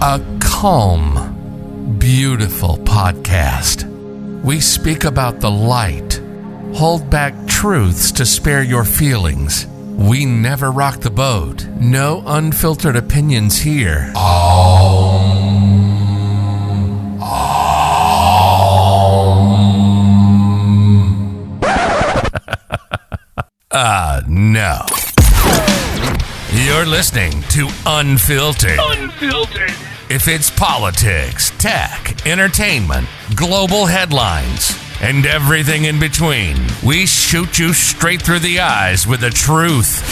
a calm, beautiful podcast. We speak about the light, hold back truths to spare your feelings. We never rock the boat. No unfiltered opinions here. Ah, no. You're listening to Unfiltered. Unfiltered. If it's politics, tech, entertainment, global headlines, and everything in between, we shoot you straight through the eyes with the truth.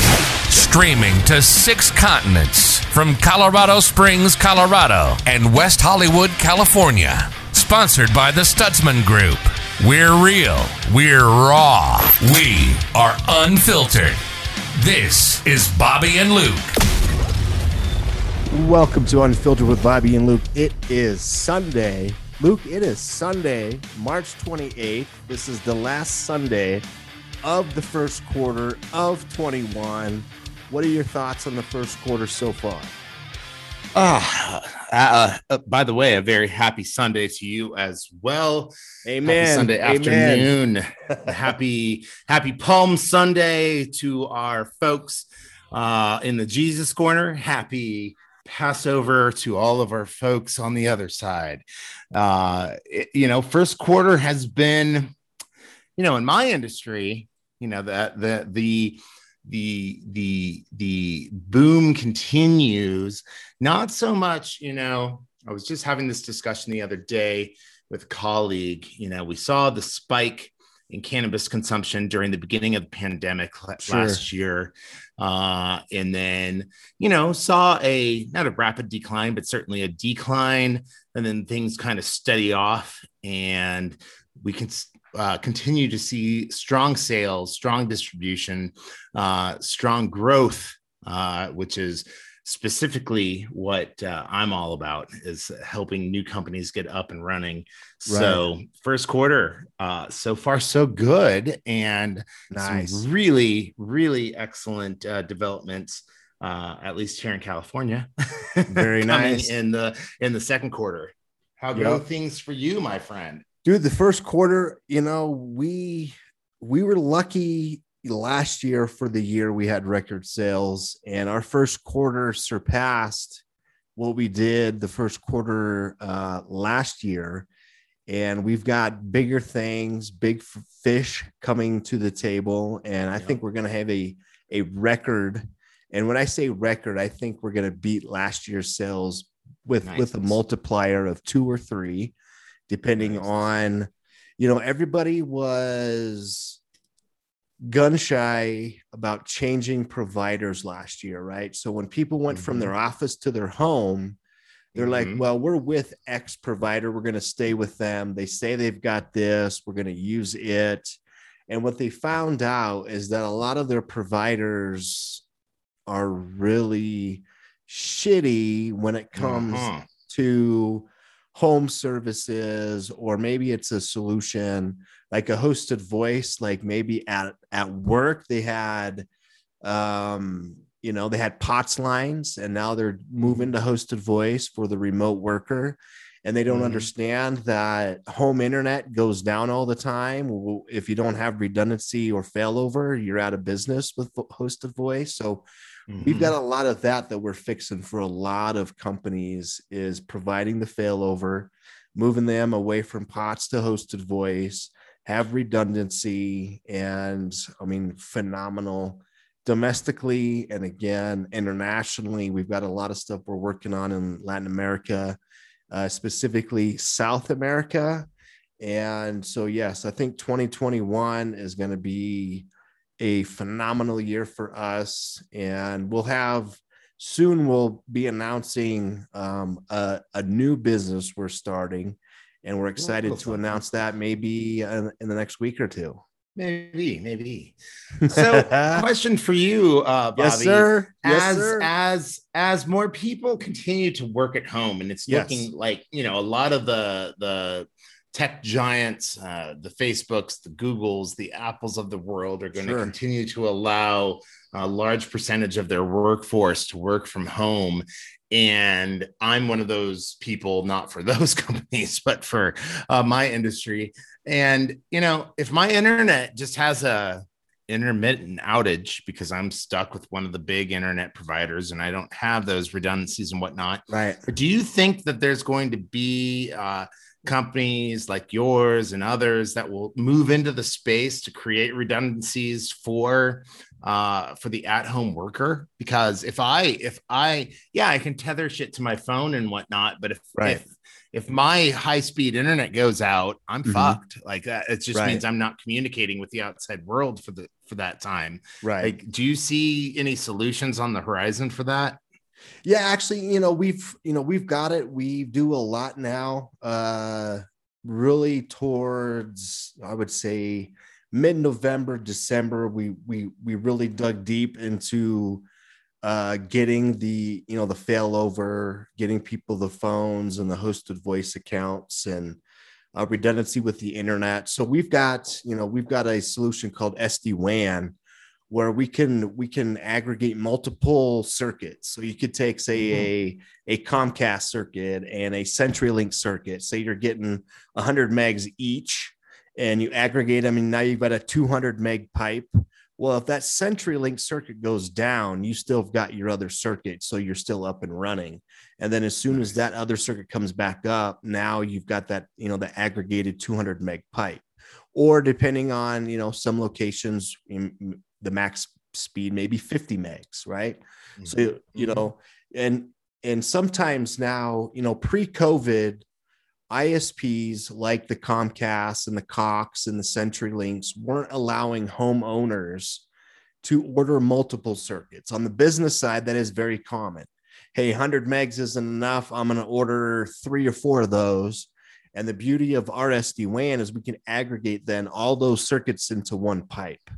Streaming to six continents from Colorado Springs, Colorado, and West Hollywood, California. Sponsored by the Stutzman Group. We're real. We're raw. We are unfiltered. This is Bobby and Luke. Welcome to Unfiltered with Bobby and Luke. It is Sunday. Luke, it is Sunday, March 28th. This is the last Sunday of the first quarter of 21. What are your thoughts on the first quarter so far? Ah, uh, uh, by the way, a very happy Sunday to you as well. Amen. Happy Sunday Amen. afternoon. happy Happy Palm Sunday to our folks uh, in the Jesus Corner. Happy Passover to all of our folks on the other side. Uh, it- you know, first quarter has been, you know, in my industry, you know, that the the the the the boom continues not so much you know i was just having this discussion the other day with a colleague you know we saw the spike in cannabis consumption during the beginning of the pandemic Sure. last year uh, and then you know saw a not a rapid decline but certainly a decline and then things kind of steady off and we can uh, continue to see strong sales strong distribution uh, strong growth uh, which is specifically what uh, I'm all about is helping new companies get up and running. So first quarter, uh, so far so good, and Nice. some really really excellent uh, developments. Uh, at least here in California, Very nice. in the in the second quarter. How go Yep. things for you, my friend? Dude, the first quarter, you know, we we were lucky last year for the year we had record sales and our first quarter surpassed what we did the first quarter uh, last year and we've got bigger things big f- fish coming to the table and i Yeah. think we're going to have a a record and when i say record i think we're going to beat last year's sales with with a multiplier of two or three depending Nice. on you know everybody was gun shy about changing providers last year right so when people went from Mhm. their office to their home they're like Mhm. well we're with x provider we're going to stay with them they say they've got this we're going to use it and what they found out is that a lot of their providers are really shitty when it comes Uh-huh. to home services or maybe it's a solution like a hosted voice like maybe at at work they had um you know they had pots lines and now they're moving to hosted voice for the remote worker and they don't Mhm. understand that home internet goes down all the time if you don't have redundancy or failover you're out of business with hosted voice so we've Mhm. got a lot of that that we're fixing for a lot of companies is providing the failover moving them away from pots to hosted voice have redundancy and i mean phenomenal domestically and again internationally. We've got a lot of stuff we're working on in latin america uh, specifically south america. And so yes i think 2021 is going to be a phenomenal year for us. And we'll have soon we'll be announcing um, a, a new business we're starting and we're excited to announce that maybe in, in the next week or two Maybe, maybe. So, question for you, uh, Bobby. yes sir yes as sir as as more people continue to work at home, and it's Yes. looking like you know a lot of the the tech giants, uh, the Facebooks, the Googles, the Apples of the world are going Sure. to continue to allow a large percentage of their workforce to work from home. And I'm one of those people, not for those companies, but for uh, my industry. And you know, if my internet just has a intermittent outage because I'm stuck with one of the big internet providers and I don't have those redundancies and whatnot. Right. Do you think that there's going to be uh, companies like yours and others that will move into the space to create redundancies for uh, for the at-home worker? Because if I if I yeah I can tether shit to my phone and whatnot, but if Right. if if my high speed internet goes out, I'm Mhm. fucked. Like that, it just Right. means I'm not communicating with the outside world for the for that time. Right. Like, do you see any solutions on the horizon for that? Yeah, actually, you know, we've you know, we've got it. We do a lot now. Uh really towards I would say mid-November, December, we we we really dug deep into uh getting the you know the failover, getting people the phones and the hosted voice accounts and uh, redundancy with the internet. So we've got, you know, we've got a solution called SD-WAN where we can we can aggregate multiple circuits. So you could take, say, a a Comcast circuit and a CenturyLink circuit. Say you're getting 100 megs each, and you aggregate them, and now you've got a 200 meg pipe. Well, if that CenturyLink circuit goes down, you still have got your other circuit, so you're still up and running. And then as soon as that other circuit comes back up, now you've got that you know the aggregated 200 meg pipe. Or depending on you know some locations, the max speed maybe 50 megs, right? So mm-hmm. you know, mm-hmm. and and sometimes now, you know, pre-COVID, ISPs like the Comcast and the Cox and the CenturyLinks weren't allowing homeowners to order multiple circuits. On the business side, that is very common. Hey, 100 megs isn't enough. I'm going to order three or four of those. And the beauty of our SD-WAN is we can aggregate then all those circuits into one pipe.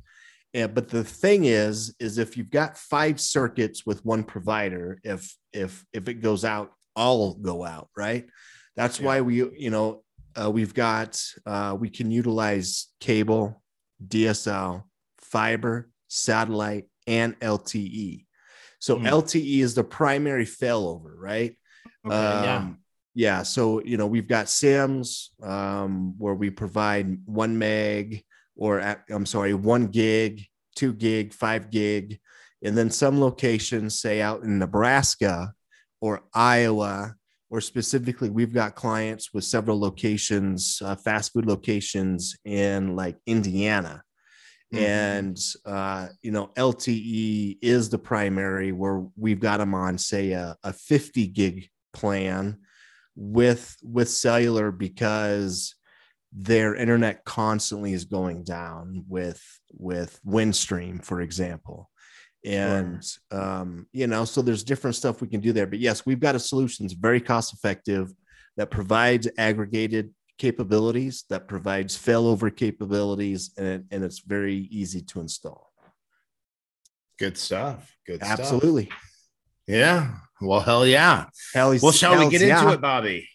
Yeah, but the thing is, is if you've got five circuits with one provider, if if if it goes out, all go out, right? That's Yeah. why we, you know, uh, we've got uh, we can utilize cable, DSL, fiber, satellite, and LTE. So Hmm. LTE is the primary failover, right? Okay, yeah. Um, yeah. So, you know, we've got SIMs um, where we provide one meg or at, I'm sorry, one gig, two gig, five gig. And then some locations, say out in Nebraska or Iowa, or specifically, we've got clients with several locations, uh, fast food locations in like Indiana. Mhm. And, uh, you know, LTE is the primary where we've got them on, say, a, a 50 gig plan with with cellular because their internet constantly is going down with with windstream for example and um, you know so there's different stuff we can do there but yes we've got a solution that's very cost effective that provides aggregated capabilities that provides failover capabilities and, it- and it's very easy to install Good stuff. Good stuff. absolutely Yeah. Well, hell yeah. Hell, Well, shall we get into it, Bobby?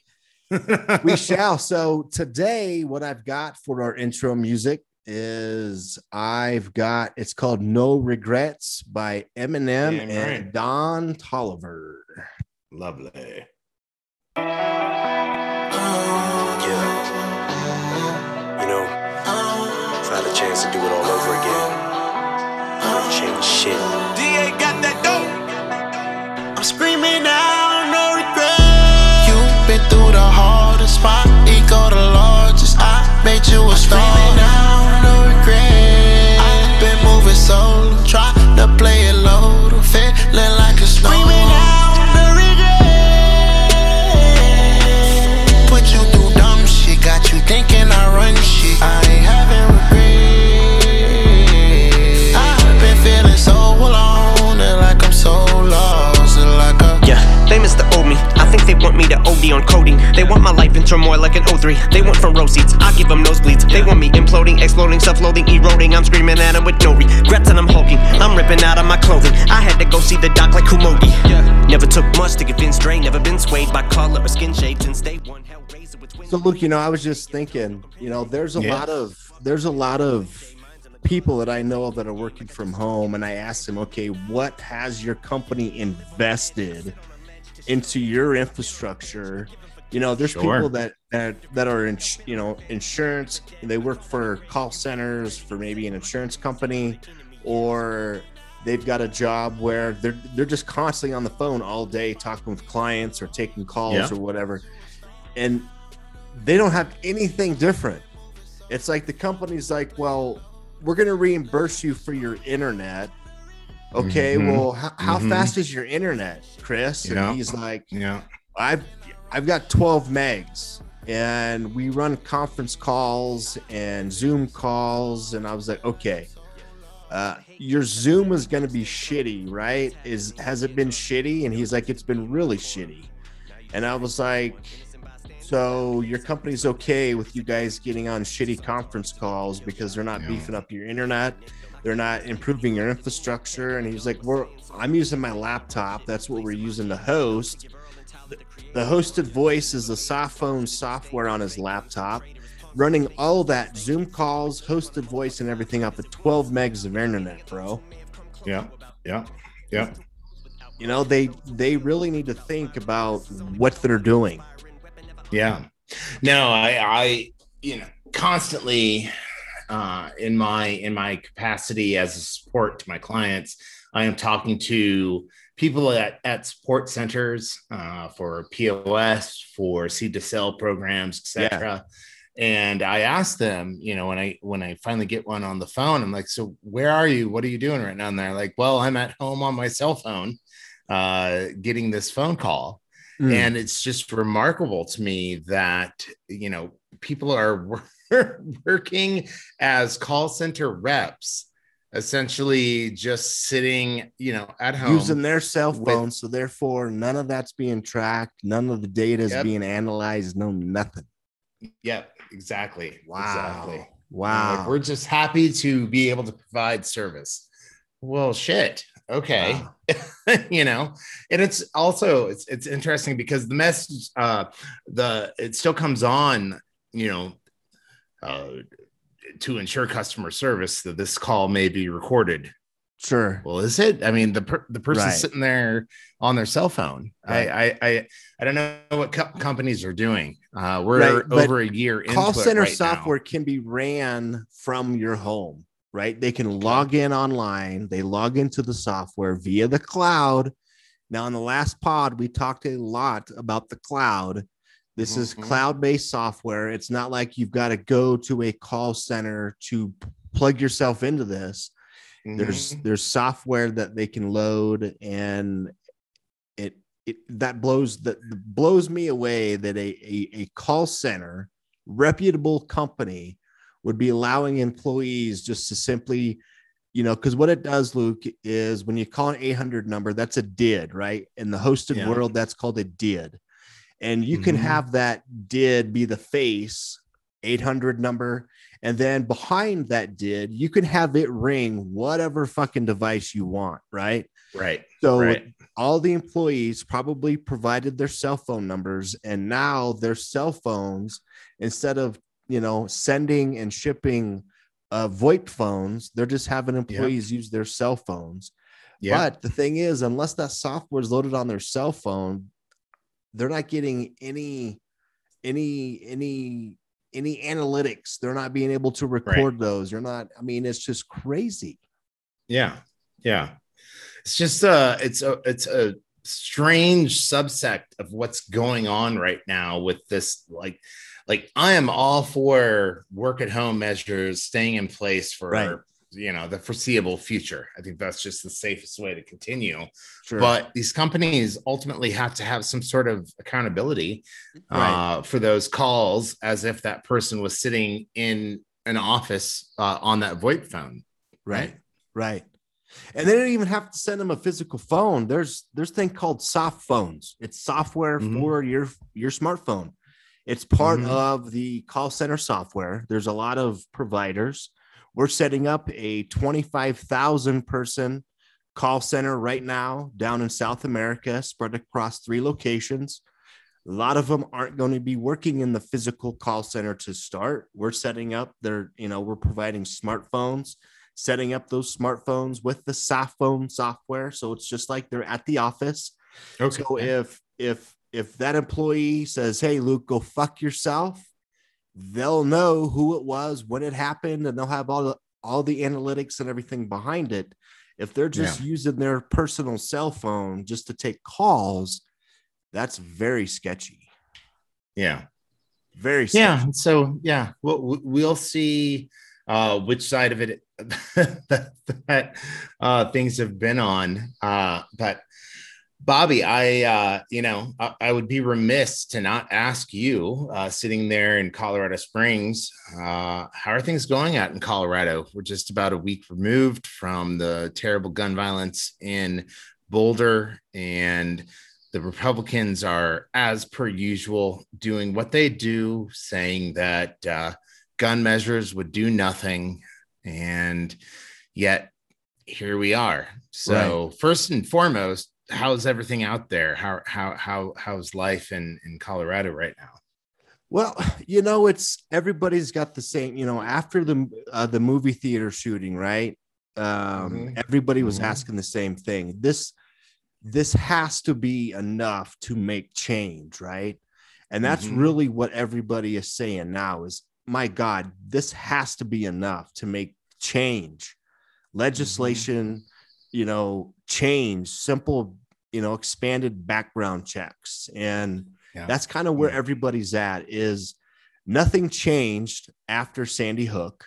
we shall. So today, what I've got for our intro music is I've got it's called "No Regrets" by Eminem Damn and right. Don Toliver. Lovely. Yeah. You know, if I had a chance to do it all over again, I wouldn't change shit. DA got that dope. I'm screaming out, want me to OD on coding. They want my life in turmoil like an O3. They want front row seats. I give them nosebleeds. They want me imploding, exploding, self-loathing, eroding. I'm screaming at them with no regrets and I'm hulking. I'm ripping out of my clothing. I had to go see the doc like Kumogi. Yeah. Never took much to convince Dre. Never been swayed by color or skin shades. Since day one, Hellraiser with twins. So, Luke, you know, I was just thinking, you know, there's a Yeah. lot of there's a lot of people that I know that are working from home, and I asked them, okay, what has your company invested into your infrastructure. You know, there's Sure. people that that that are in you know insurance. They work for call centers for maybe an insurance company, or they've got a job where they're they're just constantly on the phone all day talking with clients or taking calls Yeah. or whatever, and they don't have anything different. It's like the company's like, well, we're going to reimburse you for your internet. Okay, Mhm. well, how, how Mhm. fast is your internet, Chris? Yeah. And he's like, Yeah. I've I've got 12 megs and we run conference calls and Zoom calls. And I was like, okay, uh, your Zoom is gonna be shitty, right? Is has it been shitty? And he's like, it's been really shitty. And I was like, so your company's okay with you guys getting on shitty conference calls because they're not Yeah. beefing up your internet, they're not improving your infrastructure. And he's like, We're I'm using my laptop. That's what we're using to host. The hosted voice is the soft phone software on his laptop, running all that Zoom calls, hosted voice, and everything off of 12 megs of internet, bro. Yeah. Yeah. Yeah. You know, they they really need to think about what they're doing. Yeah. No, I, I, you know, constantly uh, in my in my capacity as a support to my clients, I am talking to people at, at support centers uh, for POS, for seed to sell programs, etc. And I ask them, you know, when I when I finally get one on the phone, I'm like, so where are you? What are you doing right now? And they're like, well, I'm at home on my cell phone, uh, getting this phone call Mm. and it's just remarkable to me that you know people are working as call center reps essentially just sitting you know at home using their cell with- so therefore none of that's being tracked, none of the data is Yep. being analyzed, no nothing. yep exactly Wow. exactly Wow. like, we're just happy to be able to provide service well shit okay you know and it's also it's it's interesting because the message uh the it still comes on you know uh to ensure customer service that this call may be recorded Sure. well is it i mean the per- the person Right. sitting there on their cell phone Right. I, I i i don't know what co- companies are doing uh we're Right, but over a year Call center right now. software can be ran from your home, right? They can log in online, they log into the software via the cloud. Now, in the last pod, we talked a lot about the cloud. This is Mhm. cloud-based software. It's not like you've got to go to a call center to plug yourself into this. there's Mhm. there's software that they can load and it it that blows that blows me away that a, a a call center reputable company would be allowing employees just to simply you know because what it does luke is when you call an 800 number that's a DID right in the hosted Yeah. world that's called a DID and you can Mhm. have that DID be the face 800 number and then behind that DID you can have it ring whatever fucking device you want right? Right so right. all the employees probably provided their cell phone numbers and now their cell phones instead of you know sending and shipping uh VoIP phones they're just having employees use their cell phones. Yeah but the thing is unless that software is loaded on their cell phone they're not getting any any any any analytics. They're not being able to record those. They're not i mean it's just crazy. Yeah, yeah. It's just uh it's a it's a strange subsect of what's going on right now with this like like I am all for work at home measures staying in place for Right. You know the foreseeable future. I think that's just the safest way to continue. sure But these companies ultimately have to have some sort of accountability Right. uh, for those calls as if that person was sitting in an office uh, on that VoIP phone. right right and they don't even have to send them a physical phone there's there's thing called soft phones it's software Mhm. for your your smartphone it's part Mhm. of the call center software there's a lot of providers we're setting up a 25,000 person call center right now down in South America spread across three locations a lot of them aren't going to be working in the physical call center to start we're setting up their you know we're providing smartphones setting up those smartphones with the soft phone software. So it's just like they're at the office. Okay. So if if if that employee says, "Hey, Luke, go fuck yourself," they'll know who it was, when it happened, and they'll have all the all the analytics and everything behind it. If they're just Yeah. using their personal cell phone just to take calls, that's very sketchy. Yeah. Very sketchy. Yeah. So yeah, we'll we'll see uh, which side of it that, that uh, things have been on. Uh, but Bobby, I uh, you know I, I would be remiss to not ask you, uh, sitting there in Colorado Springs, uh, how are things going out in Colorado? We're just about a week removed from the terrible gun violence in Boulder, and the Republicans are, as per usual, doing what they do, saying that uh, gun measures would do nothing, and yet here we are. So first and foremost, how's everything out there? How how how how's life in in Colorado right now? Well, you know, it's everybody's got the same. You know, after the uh, the movie theater shooting, right? Um, Mhm. Everybody was Mhm. asking the same thing. This this has to be enough to make change, right? And that's Mhm. really what everybody is saying now. Is my God, this has to be enough to make change, legislation. You know, change, simple. You know, expanded background checks and Yeah. that's kind of where Yeah. everybody's at is nothing changed after sandy hook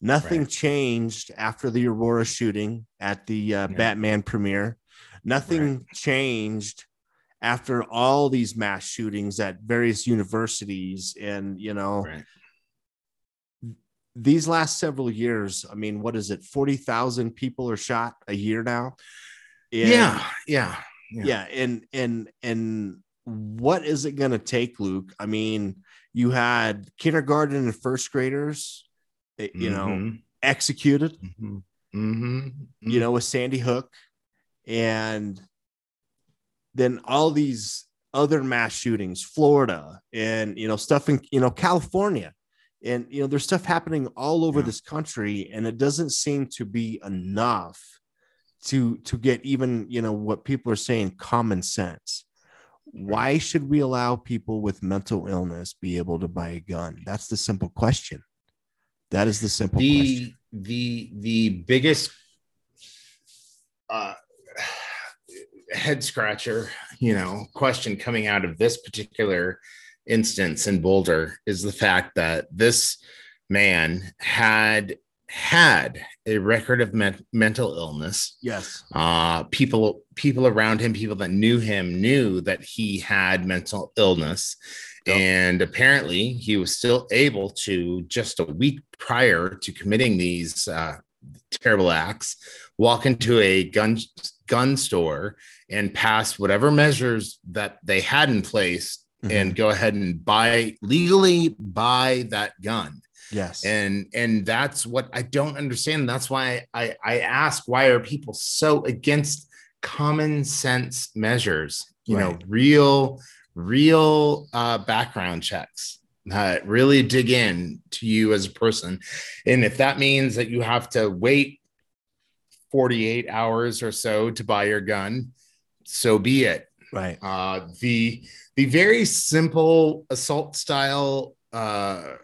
nothing Right. changed after the aurora shooting at the uh, Yeah. batman premiere nothing changed after all these mass shootings at various universities and you know Right. these last several years i mean what is it 40,000 people are shot a year now And- Yeah, yeah, Yeah. yeah and and and what is it going to take luke? I mean you had kindergarten and first graders eh, you know Mhm, executed mhm, mhm, you know with sandy hook and then all these other mass shootings florida and you know stuff in you know california. And you know there's stuff happening all over Yeah. this country and it doesn't seem to be enough to to get even you know what people are saying common sense. Why should we allow people with mental illness be able to buy a gun? That's the simple question. That is the simple question. the the the biggest uh head scratcher you know question coming out of this particular instance in boulder is the fact that this man had had a record of men- mental illness yes uh people people around him people that knew him knew that he had mental illness Yep. and apparently he was still able to just a week prior to committing these uh, terrible acts walk into a gun gun store and pass whatever measures that they had in place Mhm. and go ahead and buy legally buy that gun yes. And and that's what i don't understand. That's why i i ask why are people so against common sense measures? You know real real uh background checks that really dig in to you as a person. And if that means that you have to wait 48 hours or so to buy your gun so be it. Right. Uh, the the very simple assault style uh,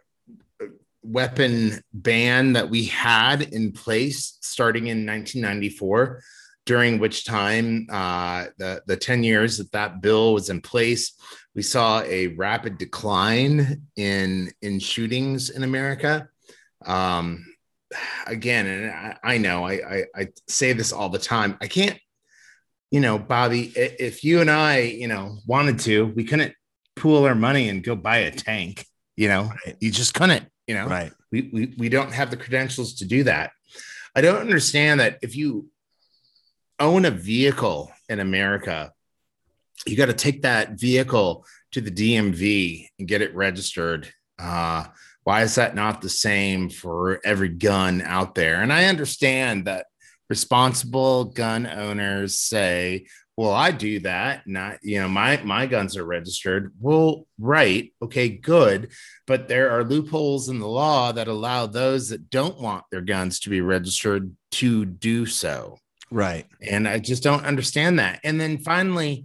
weapon ban that we had in place starting in 1994 during which time uh, the, the 10 years that that bill was in place we saw a rapid decline in in shootings in america um, again and I, I know I, I i say this all the time i can't you know, Bobby, if you and I, you know, wanted to, we couldn't pool our money and go buy a tank. You know, you just couldn't. You know, right we, we we don't have the credentials to do that. I don't understand that if you own a vehicle in America, you got to take that vehicle to the DMV and get it registered. Uh, why is that not the same for every gun out there? And I understand that responsible gun owners say, well, I do that. Not, you know, my my guns are registered. Well, right. Okay, good. But there are loopholes in the law that allow those that don't want their guns to be registered to do so right and i just don't understand that and then finally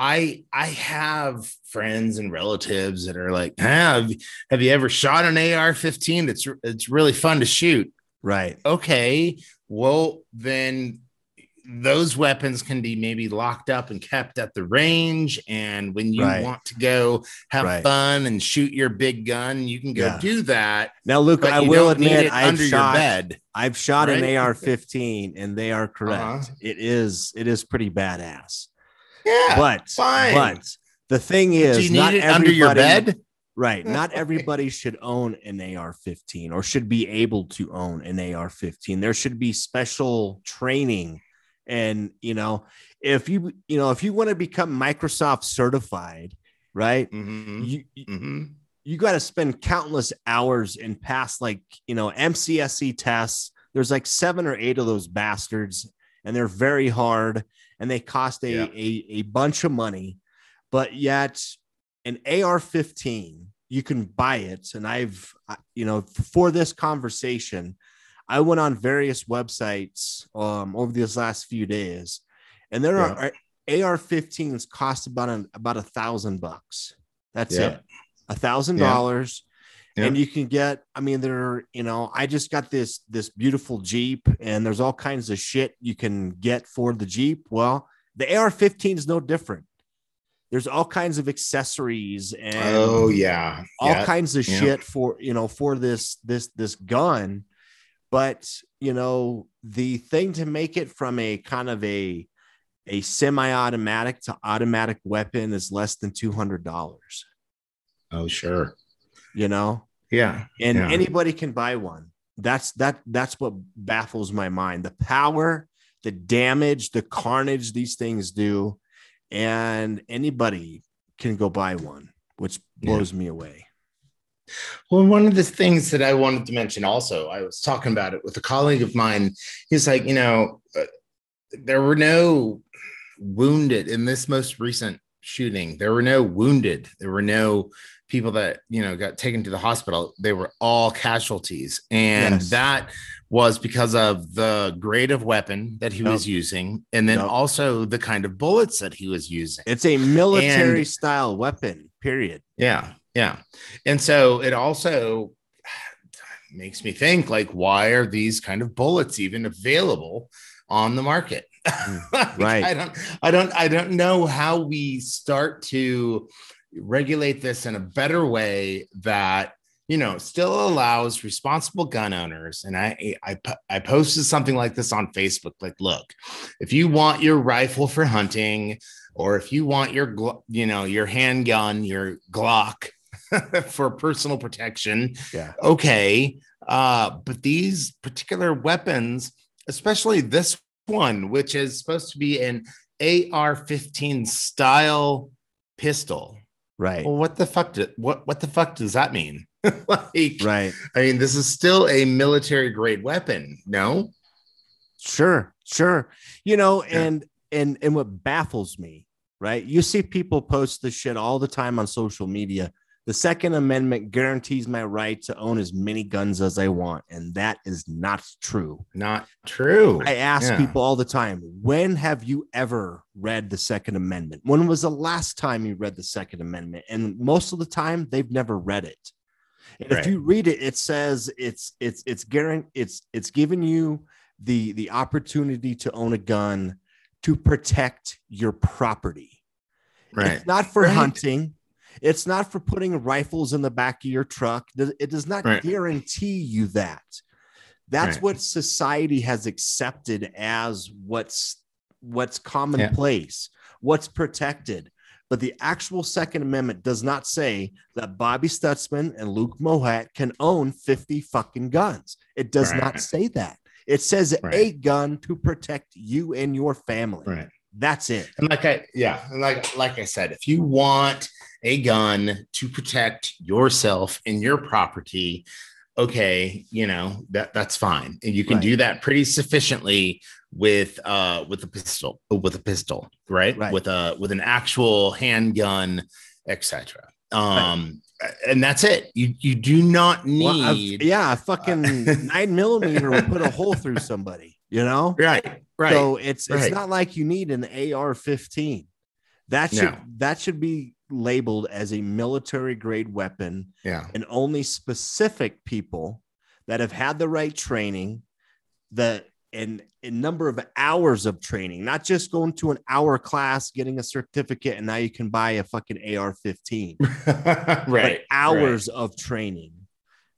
I I have friends and relatives that are like, have, have you ever shot an AR-15? It's it's really fun to shoot. Right. Okay, well then those weapons can be maybe locked up and kept at the range. And when you Right. want to go have Right. fun and shoot your big gun, you can go Yeah. do that. Now, Luke, I will admit I've under shot your bed. I've shot an AR-15, and they are correct. Uh-huh. It is it is pretty badass. Yeah, but fine. but the thing is, do you not need it under your bed? Right. Not everybody should own an AR 15 or should be able to own an AR 15. There should be special training. And, you know, if you, you know, if you want to become Microsoft certified, right, Mhm, you, you- mhm. you got to spend countless hours and pass like, you know, MCSE tests. There's like seven or eight of those bastards, and they're very hard and they cost a, Yeah. a, a bunch of money. But yet, an AR 15, you can buy it. And I've, you know, for this conversation, I went on various websites um, over these last few days, and there are AR 15s cost about an, about a thousand bucks. That's Yeah. it, a thousand dollars. And you can get, I mean, there, are you know, I just got this this beautiful Jeep, and there's all kinds of shit you can get for the Jeep. Well, the AR-15 is no different. There's all kinds of accessories and Oh yeah, all yeah. kinds of yeah. shit for you know for this this this gun but you know the thing to make it from a kind of a a semi-automatic to automatic weapon is less than $200 Oh sure, you know yeah. and Yeah. anybody can buy one that's that that's what baffles my mind the power the damage the carnage these things do and anybody can go buy one which Yeah. blows me away Well, one of the things that I wanted to mention also, I was talking about it with a colleague of mine. He's like, you know, uh, there were no wounded in this most recent shooting. There were no wounded. There were no people that, you know, got taken to the hospital. They were all casualties. And Yes. that was because of the grade of weapon that he Yep. was using. And then Yep. also the kind of bullets that he was using. It's a military And- style weapon, period. Yeah, yeah. And so it also makes me think like why are these kind of bullets even available on the market? Like, right. I don't I don't I don't know how we start to regulate this in a better way that you know still allows responsible gun owners and I I I posted something like this on Facebook like look if you want your rifle for hunting or if you want your you know your handgun your Glock for personal protection Yeah. okay uh but these particular weapons especially this one which is supposed to be an AR-15 style pistol Right. well what the fuck what what the fuck does that mean like Right. i mean this is still a military grade weapon no Sure. Sure. You know, Yeah. and and and what baffles me, right? You see people post this shit all the time on social media. The Second Amendment guarantees my right to own as many guns as I want, and that is not true. not true I ask Yeah. people all the time, when have you ever read the Second Amendment? When was the last time you read the Second Amendment? And most of the time, they've never read it. And Right. if you read it, it says it's it's it's guarant it's it's giving you the the opportunity to own a gun to protect your property. right It's not for Right. hunting. It's not for putting rifles in the back of your truck. It does not Right. guarantee you that. That's Right. what society has accepted as what's what's commonplace, what's protected. But the actual Second Amendment does not say that Bobby Stutzman and Luke Mohat can own 50 fucking guns. It does not say that. It says a gun to protect you and your family. right That's it. And like I yeah, and like like I said, if you want a gun to protect yourself and your property, okay, you know, that that's fine. And you can Right. do that pretty sufficiently with uh with a pistol, with a pistol, right? Right. With a with an actual handgun, etc. Um and that's it. You you do not Well, need yeah, a fucking nine millimeter will put a hole through somebody, you know? right, right. So it's it's right. not like you need an AR 15. That should No. that should be labeled as a military grade weapon Yeah. and only specific people that have had the right training, the and a number of hours of training, not just going to an hour class, getting a certificate, and now you can buy a fucking AR-15. right. Like hours of training.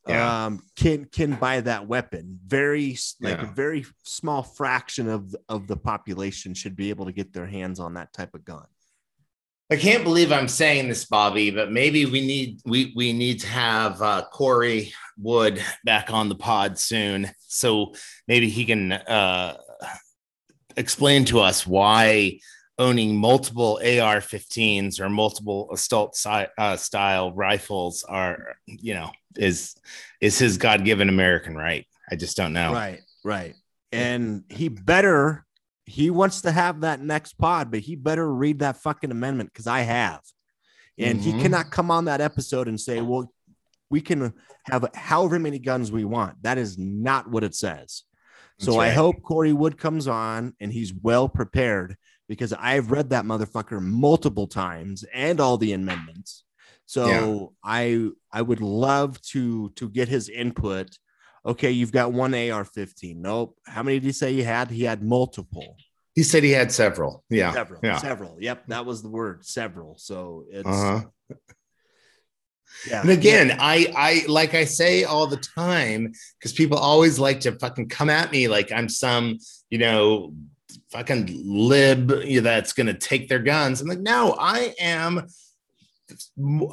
Yeah. Um, can can buy that weapon. Very like Yeah. a very small fraction of the, of the population should be able to get their hands on that type of gun. I can't believe I'm saying this, Bobby, but maybe we need we we need to have uh, Corey Wood back on the pod soon, so maybe he can uh, explain to us why owning multiple AR-15s or multiple assault si- uh, style rifles are, you know, is is his God-given American right. I just don't know. Right, right. And he better he wants to have that next pod, but he better read that fucking amendment because I have. And he Mhm. cannot come on that episode and say, well, we can have however many guns we want. That is not what it says. So That's I hope Corey Wood comes on and he's well prepared because I've read that motherfucker multiple times and all the amendments. So Yeah. I I would love to to get his input. Okay, you've got one AR-15. Nope. How many did he say he had? He had multiple. He said he had several. Yeah. Several. Yeah. Several. Yep, that was the word. Several. So it's Uh-huh. yeah. And again, I I like I say all the time because people always like to fucking come at me like I'm some you know fucking lib that's gonna take their guns. I'm like, no, I am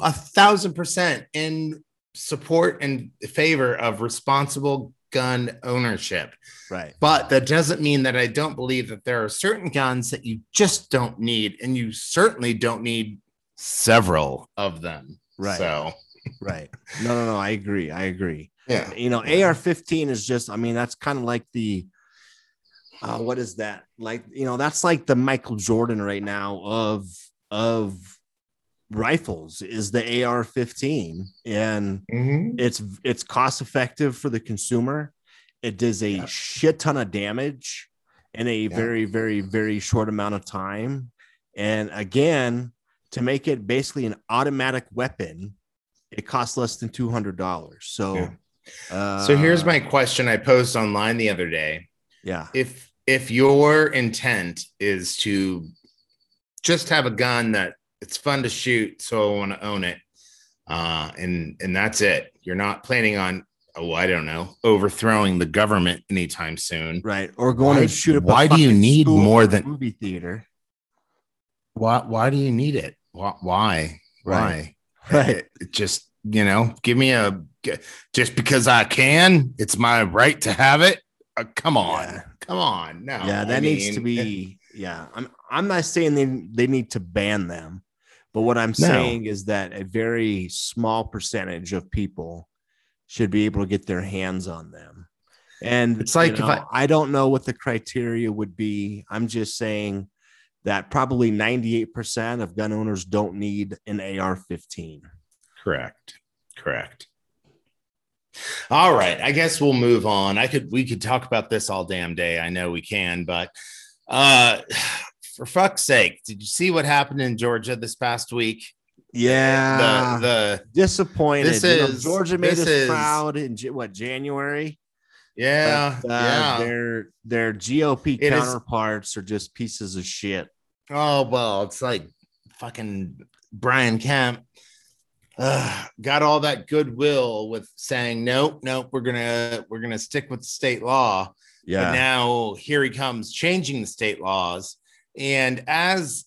a thousand percent in support and favor of responsible gun ownership. right. But that doesn't mean that I don't believe that there are certain guns that you just don't need, and you certainly don't need several of them. Right. So Right. No, no, no. I agree. I agree. yeah. You know, AR-15 is just, I mean, that's kind of like the uh, what is that? Like, you know, that's like the Michael Jordan right now of of rifles is the AR-15. And Mhm. it's it's cost effective for the consumer. It does a Yeah. shit ton of damage in a very, very, very short amount of time. And again, to make it basically an automatic weapon, it costs less than two hundred dollars. So, Yeah. uh, So here's my question I posed online the other day. yeah, If if your intent is to just have a gun that it's fun to shoot, so I want to own it, uh, and and that's it. You're not planning on oh I don't know overthrowing the government anytime soon. right. Or going Why- to shoot up. a why do you need more than- movie theater? Why why do you need it? Why why? Right. Why? Right. It just you know, give me a just because I can. It's my right to have it. Uh, come on, Yeah. come on. No, yeah, that I needs to be. Yeah, I'm. I'm not saying they they need to ban them, but what I'm saying is that a very small percentage of people should be able to get their hands on them. And It's like you if know, I- I don't know what the criteria would be. I'm just saying that probably 98% of gun owners don't need an AR-15. Correct. Correct. All right. I guess we'll move on. I could we could talk about this all damn day. I know we can, but uh for fuck's sake, did you see what happened in Georgia this past week? Yeah, The the disappointed. This You know, is- Georgia made this us is- proud in what January. yeah, But, uh, yeah. Their their GOP It is- counterparts are just pieces of shit. Oh well, it's like fucking Brian Kemp uh, got all that goodwill with saying nope, nope, we're gonna we're gonna stick with the state law. But now here he comes changing the state laws. And as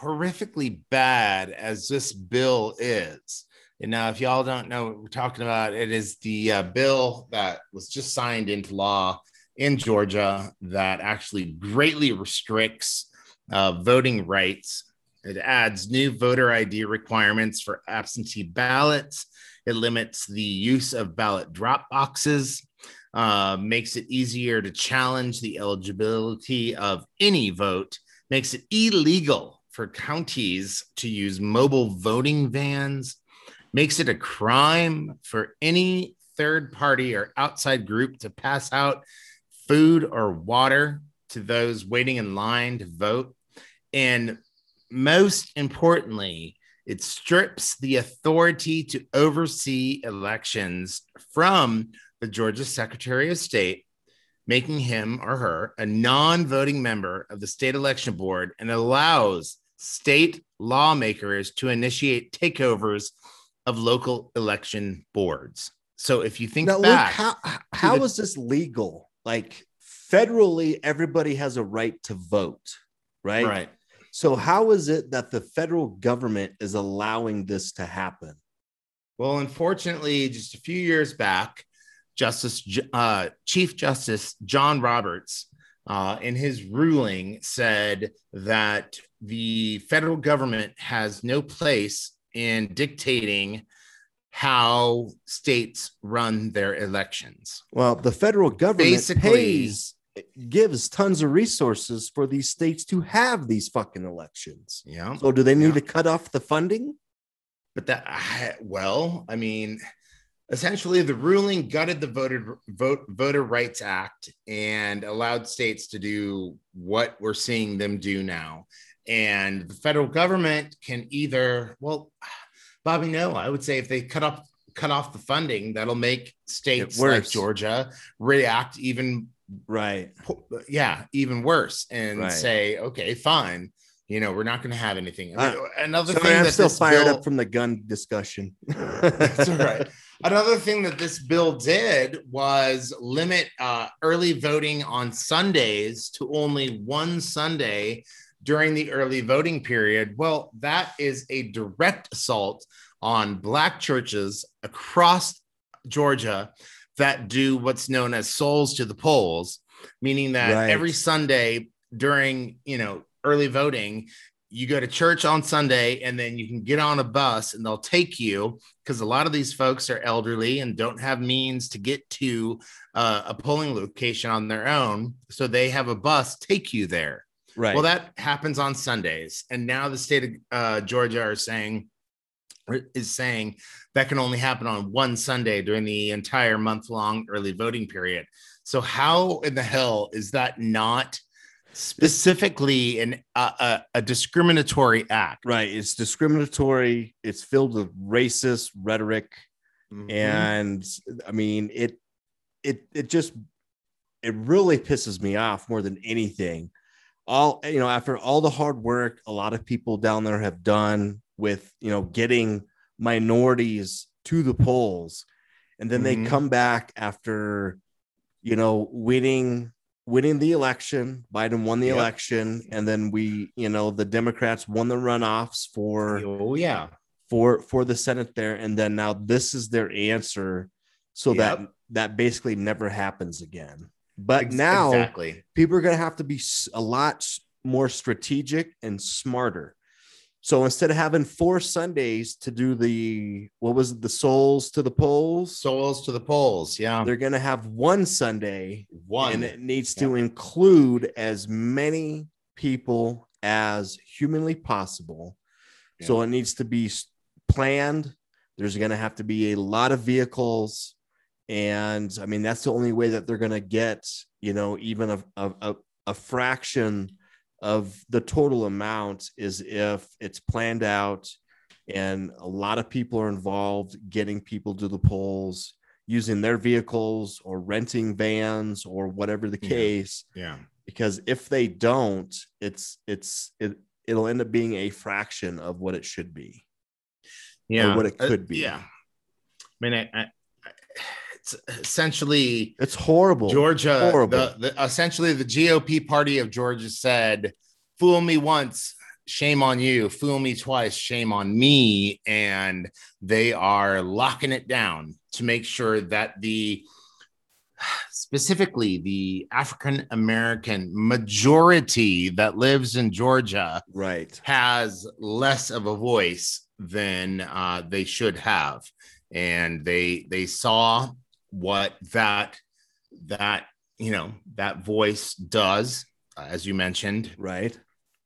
horrifically bad as this bill is, and now if y'all don't know what we're talking about, it is the uh, bill that was just signed into law in Georgia that actually greatly restricts uh, voting rights. It adds new voter ID requirements for absentee ballots. It limits the use of ballot drop boxes uh, makes it easier to challenge the eligibility of any vote, makes it illegal for counties to use mobile voting vans, makes it a crime for any third party or outside group to pass out food or water to those waiting in line to vote. And most importantly, it strips the authority to oversee elections from the Georgia Secretary of State, making him or her a non voting member of the state election board and allows state lawmakers to initiate takeovers of local election boards. So if you think Now, Luke, back, how how the- is this legal? Like federally, everybody has a right to vote, right? right, So how is it that the federal government is allowing this to happen? Well, unfortunately, just a few years back, Justice uh, Chief Justice John Roberts, uh, in his ruling, said that the federal government has no place in dictating how states run their elections. Well, the federal government Basically- pays gives tons of resources for these states to have these fucking elections. Yeah, So do they need Yeah. to cut off the funding? but that well, I mean, essentially, the ruling gutted the voter vote Voter Rights Act and allowed states to do what we're seeing them do now. And the federal government can either, well, Bobby, no, I would say if they cut off cut off the funding, that'll make states like. Georgia react even Right. yeah, even worse, and Right. say, okay, fine, you know, we're not going to have anything. Uh, Another Sorry, thing I'm that still fired bill- up from the gun discussion. That's all right. Another thing that this bill did was limit uh, early voting on Sundays to only one Sunday during the early voting period. Well, that is a direct assault on Black churches across Georgia that do what's known as souls to the polls, meaning that Right. every Sunday during, you know, early voting, you go to church on Sunday and then you can get on a bus and they'll take you because a lot of these folks are elderly and don't have means to get to uh, a polling location on their own. So they have a bus take you there. right. Well, that happens on Sundays. And now the state of uh, Georgia are saying, is saying that can only happen on one Sunday during the entire month long early voting period. So, how in the hell is that not specifically an, uh, a, a discriminatory act? right. It's discriminatory. It's filled with racist rhetoric. Mm-hmm. and i mean it it it just it really pisses me off more than anything all you know after all the hard work a lot of people down there have done with you know getting minorities to the polls and then Mhm. they come back after you know winning winning the election biden won the Yep. election and then we you know the democrats won the runoffs for oh, yeah. for for the senate there and then now this is their answer so that Yep. that basically never happens again but Ex- now exactly. people are going to have to be a lot more strategic and smarter so instead of having four sundays to do the what was it the souls to the polls Souls to the polls. Yeah. they're going to have one sunday One. and it needs to include as many people as humanly possible. So it needs to be planned. There's going to have to be a lot of vehicles. And I mean, that's the only way that they're going to get, you know, even a, a, a, a fraction of the total amount is if it's planned out and a lot of people are involved getting people to the polls using their vehicles or renting vans or whatever the case yeah. because if they don't it's it's it, it'll end up being a fraction of what it should be Yeah. what it Uh, could be. yeah. I mean, I, I, I- it's essentially it's horrible Georgia, horrible. the, the essentially the GOP party of Georgia said, "Fool me once, shame on you. Fool me twice, shame on me." And they are locking it down to make sure that the specifically the African American majority that lives in Georgia right has less of a voice than uh, they should have, and they they saw what that that you know that voice does, as you mentioned, right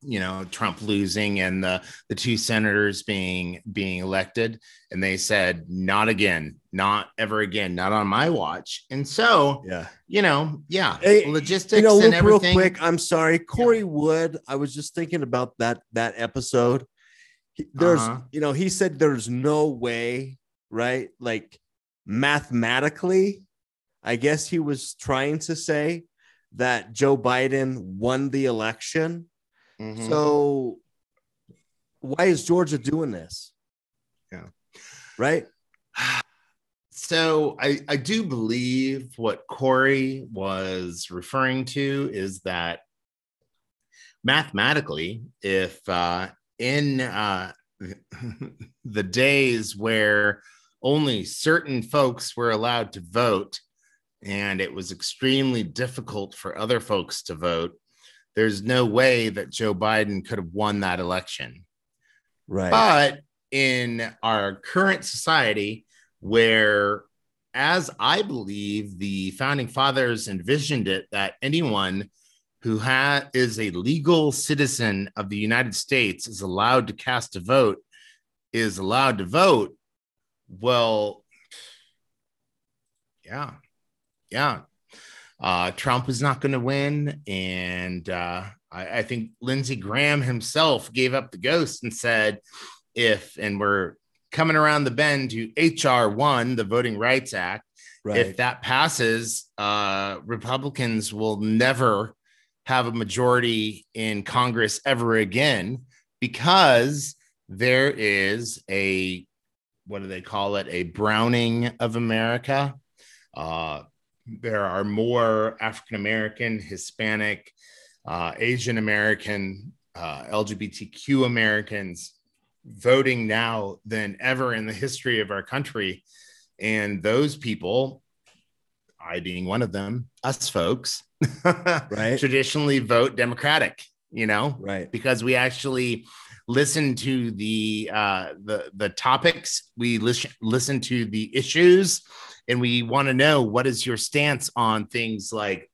you know Trump losing and the the two senators being being elected, and they said not again, not ever again, not on my watch. And so Yeah. you know, yeah, Hey, logistics You know, and real everything. quick. I'm sorry, Corey Wood. I was just thinking about that that episode. There's, Uh-huh. you know, he said there's no way, right? Like mathematically, I guess he was trying to say that Joe Biden won the election. Mhm. So why is Georgia doing this? Yeah. Right? So I, I do believe what Corey was referring to is that mathematically, if uh, in uh, the days where only certain folks were allowed to vote, and it was extremely difficult for other folks to vote, there's no way that Joe Biden could have won that election. Right. But in our current society, where, as I believe the founding fathers envisioned it, that anyone who ha- is a legal citizen of the United States is allowed to cast a vote, is allowed to vote. Well, yeah, yeah. Uh, Trump is not going to win. And uh, I, I think Lindsey Graham himself gave up the ghost and said, if, and we're coming around the bend to HR 1, the Voting Rights Act, right. if that passes, uh, Republicans will never have a majority in Congress ever again because there is a what do they call it? A browning of America. Uh, there are more African American, Hispanic, uh, Asian American, uh, LGBTQ Americans voting now than ever in the history of our country. And those people, I being one of them, us folks, Right. traditionally vote Democratic, you know, right. because we actually listen to the uh, the the topics, we listen listen to the issues, and we want to know what is your stance on things like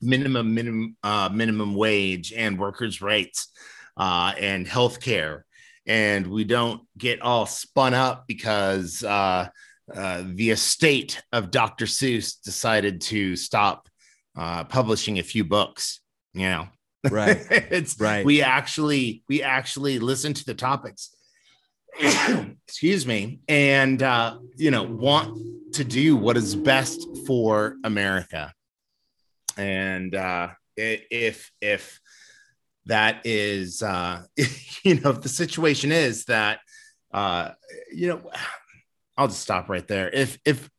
minimum minimum uh, minimum wage and workers' rights uh, and healthcare, and we don't get all spun up because uh, uh, the estate of Dr. Seuss decided to stop uh, publishing a few books. You know, Right. it's Right. we actually we actually listen to the topics excuse me and uh you know want to do what is best for america and uh if if that is uh you know if the situation is that uh you know i'll just stop right there if if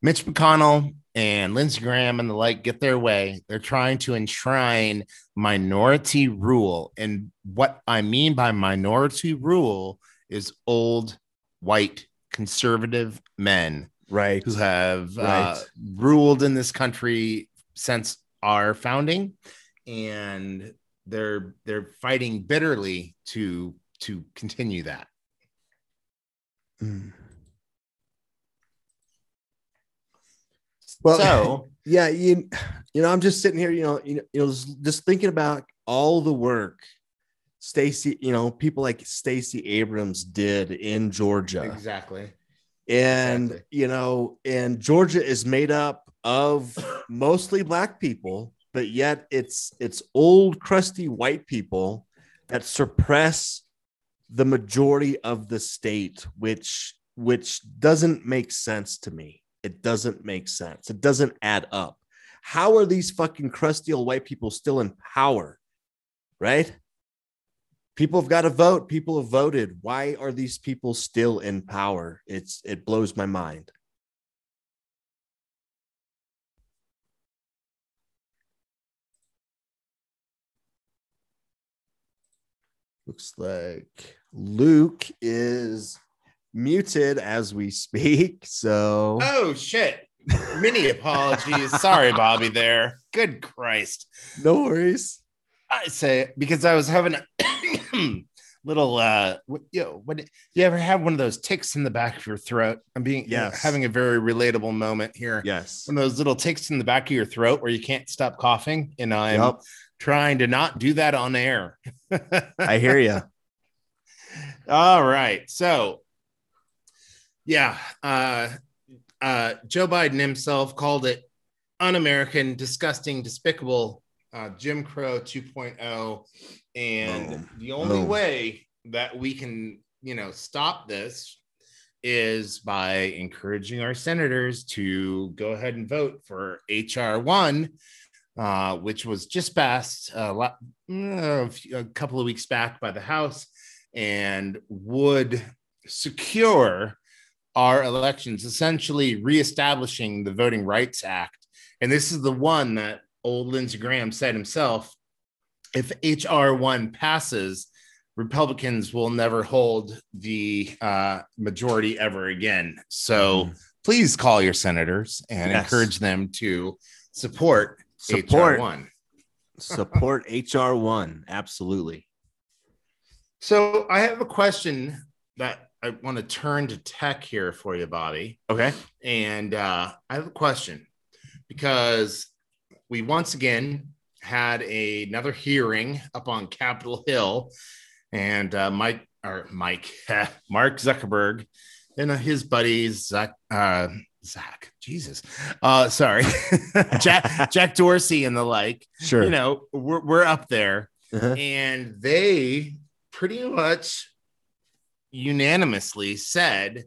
mitch mcconnell and lindsey graham and the like get their way they're trying to enshrine minority rule and what i mean by minority rule is old white conservative men Right. who have uh, ruled in this country since our founding and they're they're fighting bitterly to to continue that Mm. Well, so yeah, you, you know, I'm just sitting here, you know, you know, you know, just- just thinking about all the work Stacey, you know, people like Stacey Abrams did in Georgia. exactly And, Exactly. you know, and Georgia is made up of mostly black people, but yet it's it's old crusty white people that suppress the majority of the state, which which doesn't make sense to me. It doesn't make sense. It doesn't add up. How are these fucking crusty old white people still in power? Right? People have got to vote. People have voted. Why are these people still in power? It's it blows my mind. Looks like Luke is muted as we speak. So oh shit many apologies sorry bobby there good christ no worries. I say it because I was having a little uh what you know what you ever have one of those ticks in the back of your throat i'm being Yes. having a very relatable moment here Yes. one of those little ticks in the back of your throat where you can't stop coughing and i'm Yep. trying to not do that on air I hear you. all right so yeah uh uh joe biden himself called it un-american disgusting despicable uh jim crow 2.0 and Boom. the only Boom. way that we can you know stop this is by encouraging our senators to go ahead and vote for hr 1 uh, which was just passed lot, uh, a a couple of weeks back by the house and would secure our elections, essentially reestablishing the Voting Rights Act. And this is the one that old Lindsey Graham said himself if H.R. 1 passes, Republicans will never hold the uh, majority ever again. So please call your senators and Yes. encourage them to support, Support. HR 1. Support HR one. Absolutely. So I have a question that I want to turn to tech here for you, Bobby. Okay. And uh, I have a question because we once again had a, another hearing up on Capitol Hill, and uh, Mike or Mike Mark Zuckerberg and uh, his buddies Zach, uh, Zach, Jesus, uh, sorry, Jack Jack Dorsey and the like. Sure. You know, we're we're up there, Uh-huh. and they pretty much unanimously said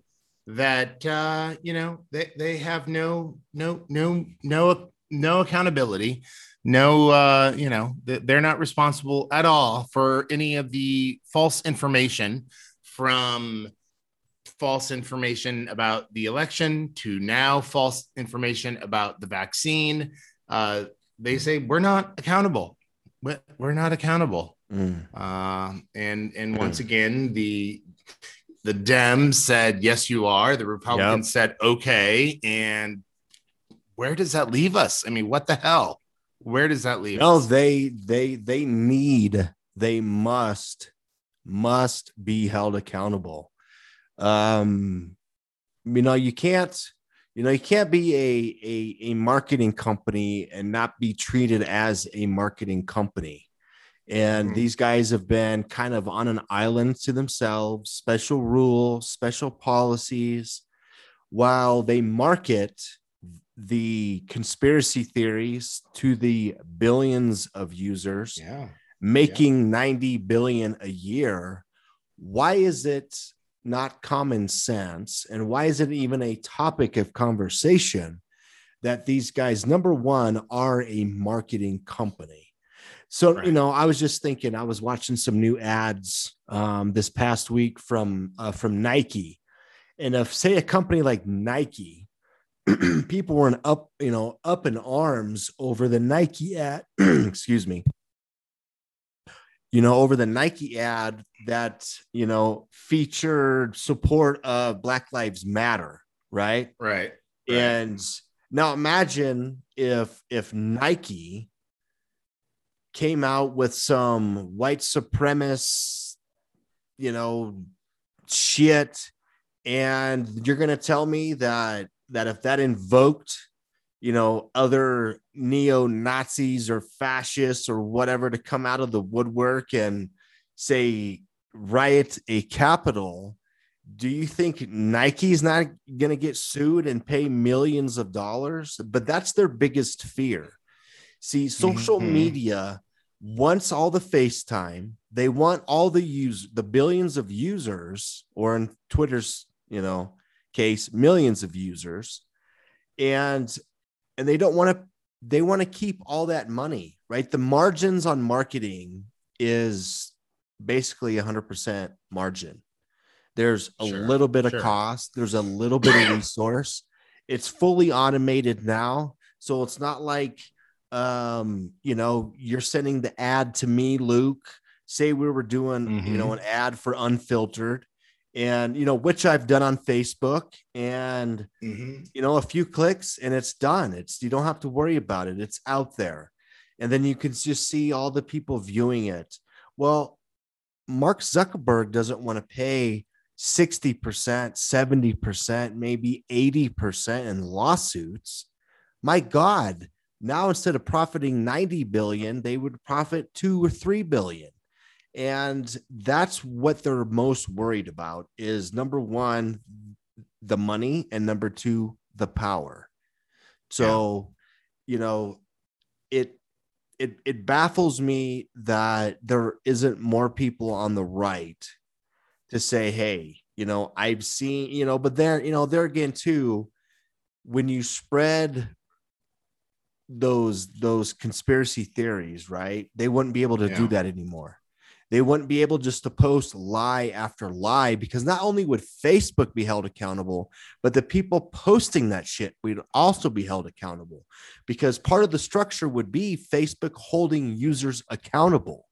that uh you know they, they have no no no no no accountability no uh you know they're not responsible at all for any of the false information from false information about the election to now false information about the vaccine. Uh they say we're not accountable. We're not accountable. Mm. um, and and once again, the the Dems said yes, you are. The Republicans said okay. And where does that leave us? I mean, what the hell? Where does that leave No, us? they they they need they must must be held accountable. Um, you know, you can't you know you can't be a a, a marketing company and not be treated as a marketing company. And Mhm. these guys have been kind of on an island to themselves, special rules, special policies, while they market the conspiracy theories to the billions of users yeah. making 90 billion a year why is it not common sense and why is it even a topic of conversation that these guys number one are a marketing company so Right. you know i was just thinking i was watching some new ads um, this past week from uh, from nike and if say a company like nike people were in up you know up in arms over the nike ad excuse me you know over the nike ad that you know featured support of black lives matter right Right. and now imagine if if nike came out with some white supremacist you know shit. And you're going to tell me that that if that invoked you know other neo nazis or fascists or whatever to come out of the woodwork and say riot a capital do you think nike's not going to get sued and pay millions of dollars? But that's their biggest fear see social Mhm. media wants all the facetime. They want all the use the billions of users or in twitter's you know case millions of users. And and they don't want to they want to keep all that money right? The margins on marketing is basically a 100% margin. There's a Sure, little bit of cost. There's a little bit of resource. It's fully automated now. So it's not like um you know you're sending the ad to me luke. Say we were doing you know an ad for unfiltered and you know which i've done on facebook and Mhm. you know a few clicks and it's done. It's you don't have to worry about it. It's out there. And then you can just see all the people viewing it. Well Mark Zuckerberg doesn't want to pay 60%, 70%, maybe 80% in lawsuits. My God, now instead of profiting 90 billion, they would profit two or three billion. And that's what they're most worried about is number one, the money, and number two, the power. So, you know, it it it baffles me that there isn't more people on the right to say, hey, you know, I've seen, you know, but there, you know, there again too, when you spread those those conspiracy theories, right? They wouldn't be able to do that anymore. They wouldn't be able just to post lie after lie because not only would Facebook be held accountable, but the people posting that shit would also be held accountable because part of the structure would be Facebook holding users accountable.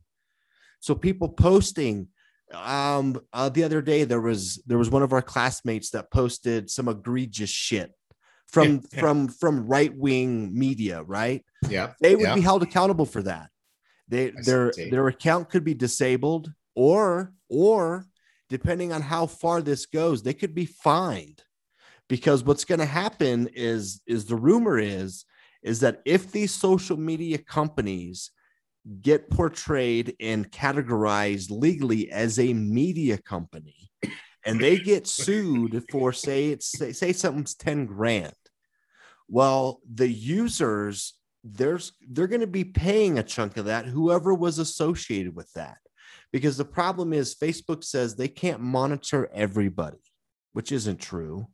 So people posting um uh, the other day there was there was one of our classmates that posted some egregious shit from Yeah, from from right-wing media, right? Yeah. they would Yeah. be held accountable for that. They I their see. their account could be disabled or or depending on how far this goes, they could be fined. Because what's going to happen is is the rumor is is that if these social media companies get portrayed and categorized legally as a media company and they get sued for say it's say, say something's 10 grand well the users there's they're going to be paying a chunk of that whoever was associated with that. Because the problem is facebook says they can't monitor everybody which isn't true.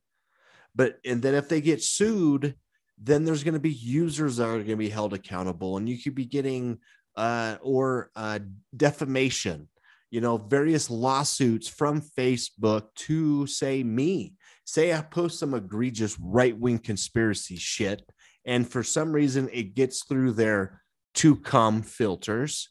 But and then if they get sued then there's going to be users that are going to be held accountable and you could be getting uh or uh defamation you know various lawsuits from facebook to say me say i post some egregious right-wing conspiracy shit and for some reason it gets through their to come filters.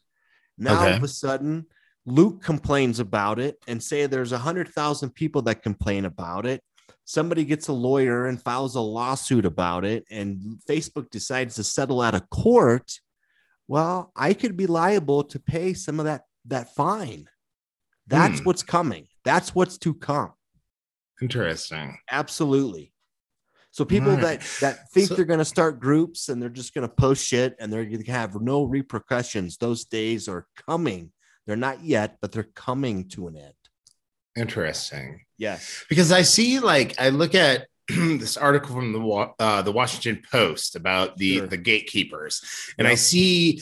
Now all of a sudden luke complains about it and say there's a hundred thousand people that complain about it. Somebody gets a lawyer and files a lawsuit about it and facebook decides to settle out of court. Well i could be liable to pay some of that that fine. That's Hmm. what's coming. That's what's to come Interesting. absolutely so people Right. that that think So- they're going to start groups and they're just going to post shit and they're going to have no repercussions those days are coming they're not yet but they're coming to an end Interesting. yes because I see like I look at this article from the uh, the Washington Post about the Sure. the gatekeepers, and I see.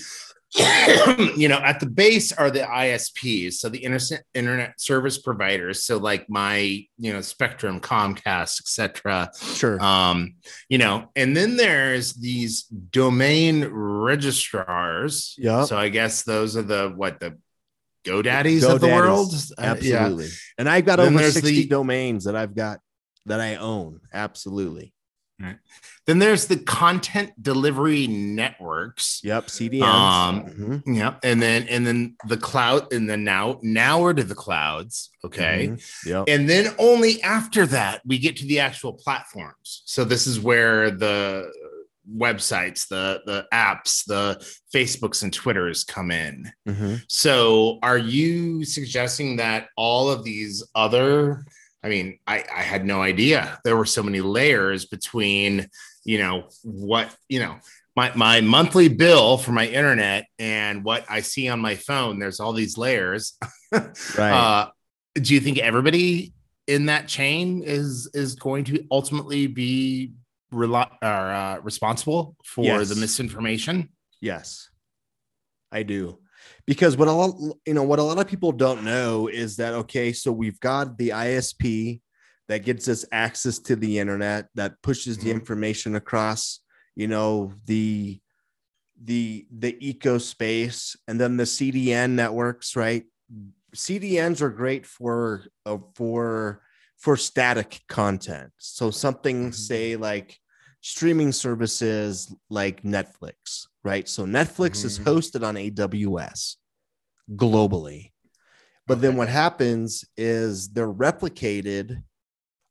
you know, at the base are the ISPs, so the internet internet service providers. So, like my, you know, Spectrum, Comcast, etc. sure Um, you know, and then there's these domain registrars. Yeah. So I guess those are the what the GoDaddies of the GoDaddies. world. Uh, yeah. absolutely and i've got Then over 60 the- domains that i've got that i own absolutely Then there's the content delivery networks. yep cdns Um, Mhm. Yeah, and then and then the cloud, and then now now we're to the clouds. Okay, Mhm. yep and then only after that we get to the actual platforms. So this is where the websites, the the apps, the Facebooks and Twitters come in. Mhm. So are you suggesting that all of these other I mean, I, I had no idea there were so many layers between, you know, what, you know, my, my monthly bill for my internet and what I see on my phone. There's all these layers. right Uh, do you think everybody in that chain is is going to ultimately be rel- or, uh, responsible for Yes. the misinformation? Yes, I do. Because what a lot, you know, what a lot of people don't know is that okay, so we've got the ISP that gets us access to the internet that pushes the Mhm. information across, you know, the the the eco space and then the CDN networks, right? CDNs are great for uh, for for static content. So something Mhm. say like streaming services like Netflix, right? So Netflix is Mhm. hosted on AWS globally. But then what happens is they're replicated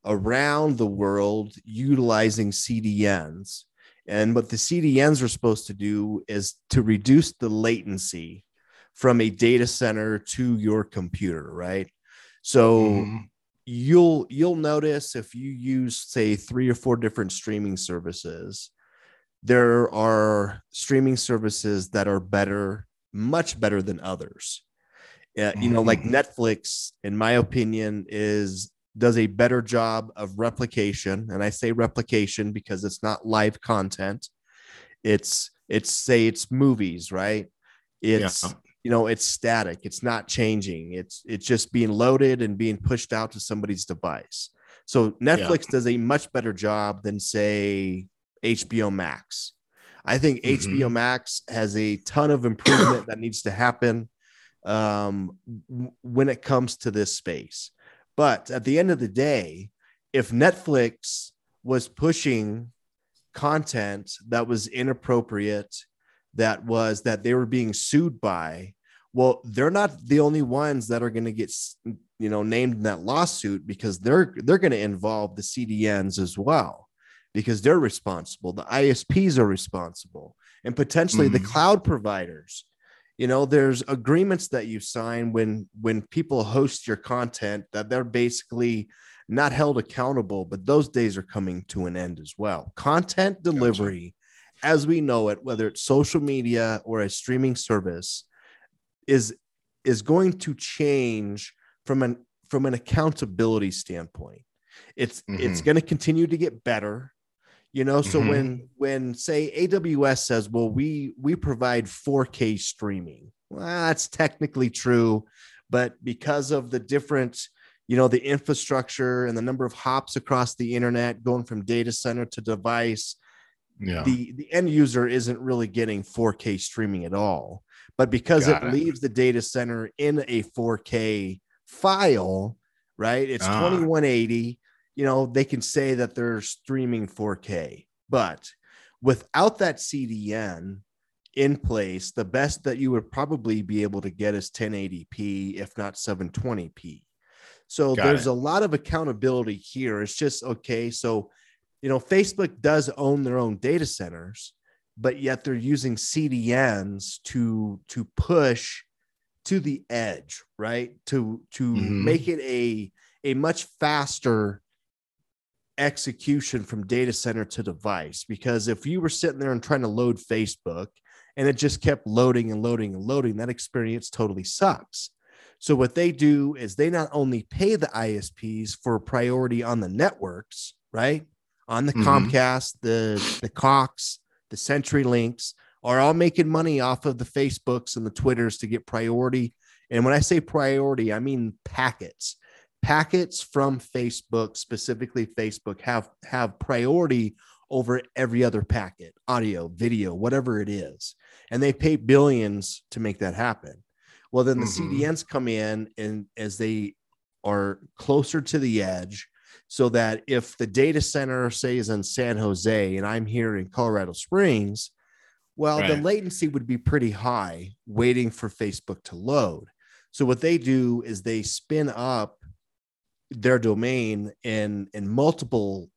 around the world utilizing CDNs. And what the CDNs are supposed to do is to reduce the latency from a data center to your computer, right? So Mhm. you'll you'll notice if you use say three or four different streaming services there are streaming services that are better much better than others. Uh, you know like netflix in my opinion is does a better job of replication and i say replication because it's not live content. It's it's say it's movies right? It's Yeah. you know it's static. It's not changing. It's it's just being loaded and being pushed out to somebody's device. So netflix does a much better job than say hbo max. I think Mhm. hbo max has a ton of improvement that needs to happen um, when it comes to this space. But at the end of the day if netflix was pushing content that was inappropriate that was that they were being sued by well they're not the only ones that are going to get you know named in that lawsuit because they're they're going to involve the cdns as well because they're responsible. The isps are responsible. And potentially the Mhm. cloud providers you know there's agreements that you sign when when people host your content that they're basically not held accountable but those days are coming to an end as well. Content delivery as we know it whether it's social media or a streaming service is is going to change from an from an accountability standpoint. It's it's Mhm. going to continue to get better you know so Mhm. when when say aws says well we we provide 4k streaming well, that's technically true but because of the different you know the infrastructure and the number of hops across the internet going from data center to device yeah the the end user isn't really getting 4K streaming at all. But because it, it. leaves the data center in a 4K file, right? It's Ah. 2180. You know, they can say that they're streaming 4K, but without that CDN in place, the best that you would probably be able to get is 1080p, if not 720p. So Got there's it. a lot of accountability here. It's just okay. So you know, Facebook does own their own data centers, but yet they're using CDNs to to push to the edge, right? To to Mhm. make it a a much faster execution from data center to device. Because if you were sitting there and trying to load Facebook and it just kept loading and loading and loading, that experience totally sucks. So what they do is they not only pay the ISPs for priority on the networks, right? On the Mhm. Comcast, the the Cox, the Century Links are all making money off of the Facebooks and the Twitters to get priority. And when I say priority, I mean packets. Packets from Facebook, specifically Facebook, have have priority over every other packet, audio, video, whatever it is. And they pay billions to make that happen. Well, then the Mhm. CDNs come in and as they are closer to the edge, so that if the data center, say, is in San Jose and I'm here in Colorado Springs, well, the latency would be pretty high waiting for Facebook to load. So what they do is they spin up their domain in in multiple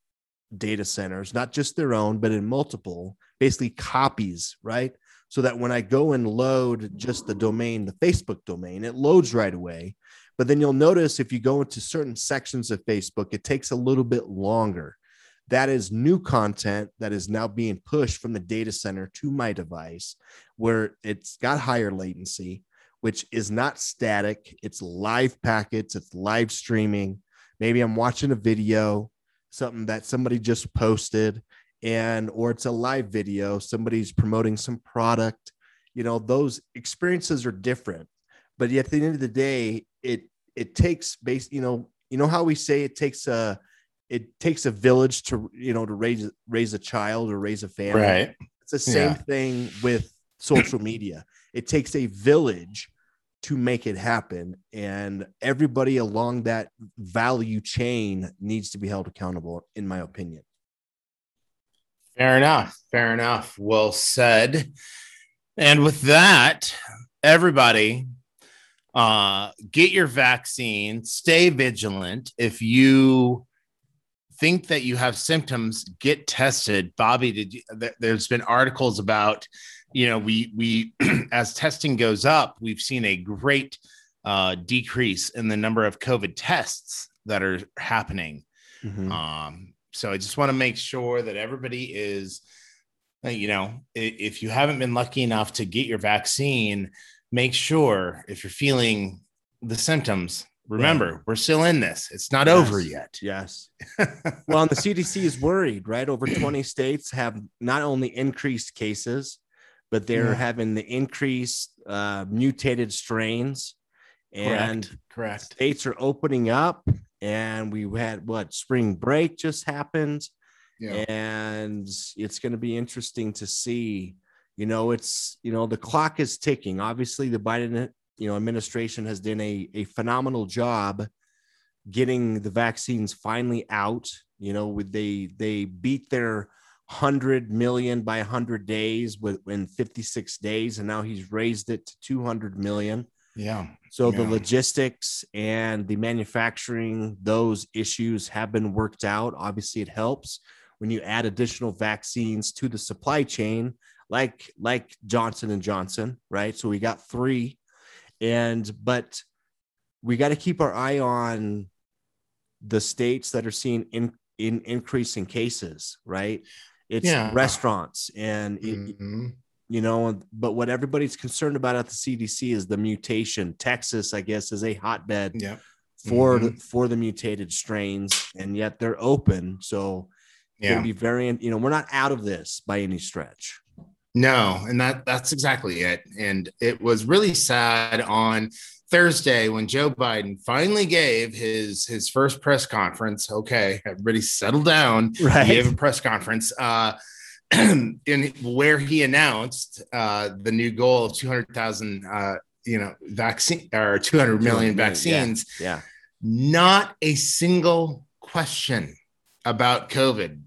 data centers, not just their own, but in multiple, basically copies, right? So that when I go and load just the domain, the Facebook domain, it loads right away. But then you'll notice if you go into certain sections of Facebook, it takes a little bit longer. That is new content that is now being pushed from the data center to my device, where it's got higher latency, which is not static. It's live packets, it's live streaming. Maybe I'm watching a video, something that somebody just posted, and or it's a live video, somebody's promoting some product. You know, those experiences are different. But yet at the end of the day, it it takes base, you know, you know how we say it takes a it takes a village to you know to raise raise a child or raise a family. right It's the same Yeah. thing with social media. It takes a village to make it happen, and everybody along that value chain needs to be held accountable, in my opinion. Fair enough. Fair enough. Well said. And with that, everybody, uh, get your vaccine. Stay vigilant. If you think that you have symptoms, get tested. Bobby, did you, th- there's been articles about, you know, we we as testing goes up, we've seen a great uh, decrease in the number of COVID tests that are happening. Mhm. Um, so I just want to make sure that everybody is, uh, you know, if you haven't been lucky enough to get your vaccine, make sure if you're feeling the symptoms, remember we're still in this. It's not over yet. Yes. Well, and the CDC is worried, right? Over 20 states have not only increased cases, but they're Yeah. having the increased uh, mutated strains. And Correct. Correct. states are opening up. And we had what spring break just happened. Yeah. and it's going to be interesting to see you know it's you know the clock is ticking obviously the biden you know administration has done a, a phenomenal job getting the vaccines finally out you know with they they beat their 100 million by 100 days within 56 days and now he's raised it to 200 million Yeah. so the logistics and the manufacturing, those issues have been worked out. Obviously, it helps when you add additional vaccines to the supply chain, like like Johnson and Johnson, right? So we got three, and but we got to keep our eye on the states that are seeing in, in increasing cases, right? It's Yeah. restaurants and it- Mhm. you know but what everybody's concerned about at the cdc is the mutation texas i guess is a hotbed Yep. for Mhm. the, for the mutated strains and yet they're open so Yeah. gonna be very you know we're not out of this by any stretch No, and that that's exactly it. And it was really sad on Thursday when Joe Biden finally gave his his first press conference. Okay, everybody settle down. right He gave a press conference uh, in where he announced uh, the new goal of 200,000 uh, you know, vaccine or 200 million Yeah. vaccines. yeah not a single question about COVID.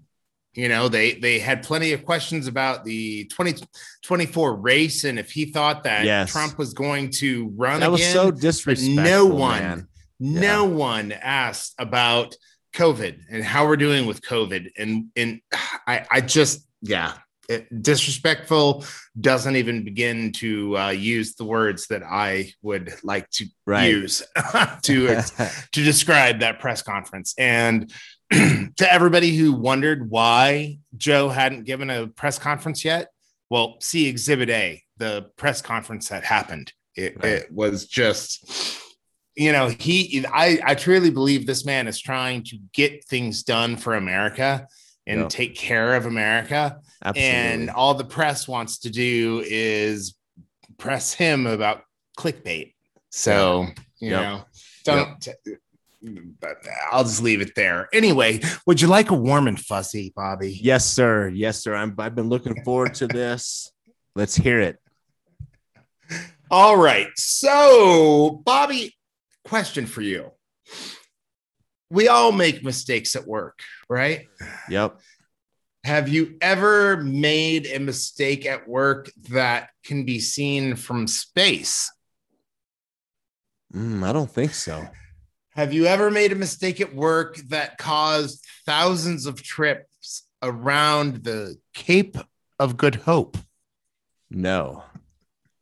You know, they they had plenty of questions about the 2024 race and if he thought that Yes. Trump was going to run that was so disrespectful no one, man. no one asked about COVID and how we're doing with COVID. And and I I just yeah. It, disrespectful doesn't even begin to uh, use the words that I would like to Right. use to to describe that press conference. And to everybody who wondered why Joe hadn't given a press conference yet, well, see Exhibit A, the press conference that happened. It, Right. it was just, you know, he, I, I truly believe this man is trying to get things done for America and Yeah. take care of America. Absolutely. And all the press wants to do is press him about clickbait. So, you Yep. know, don't. But I'll just leave it there. Anyway, would you like a warm and fuzzy, Bobby? yes sir yes sir I'm, i've been looking forward to this let's hear it All right. So, Bobby, question for you. We all make mistakes at work, right? yep Have you ever made a mistake at work that can be seen from space? Mm, i don't think so Have you ever made a mistake at work that caused thousands of trips around the Cape of Good Hope? no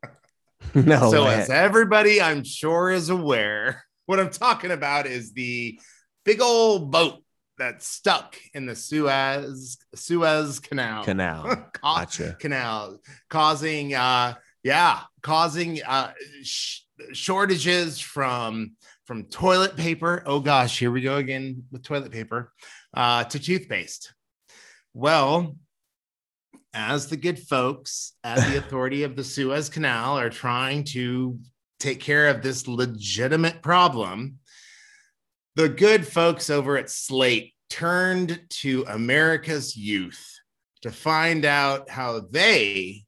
no so, I- as everybody I'm sure is aware, what I'm talking about is the big old boat that's stuck in the Suez Suez Canal. canal Ca- gotcha canal causing uh yeah causing uh sh- shortages from from toilet paper. Oh gosh here we go again with toilet paper uh to toothpaste. Well as the good folks at the authority of the suez canal are trying to take care of this legitimate problem the good folks over at slate turned to america's youth to find out how they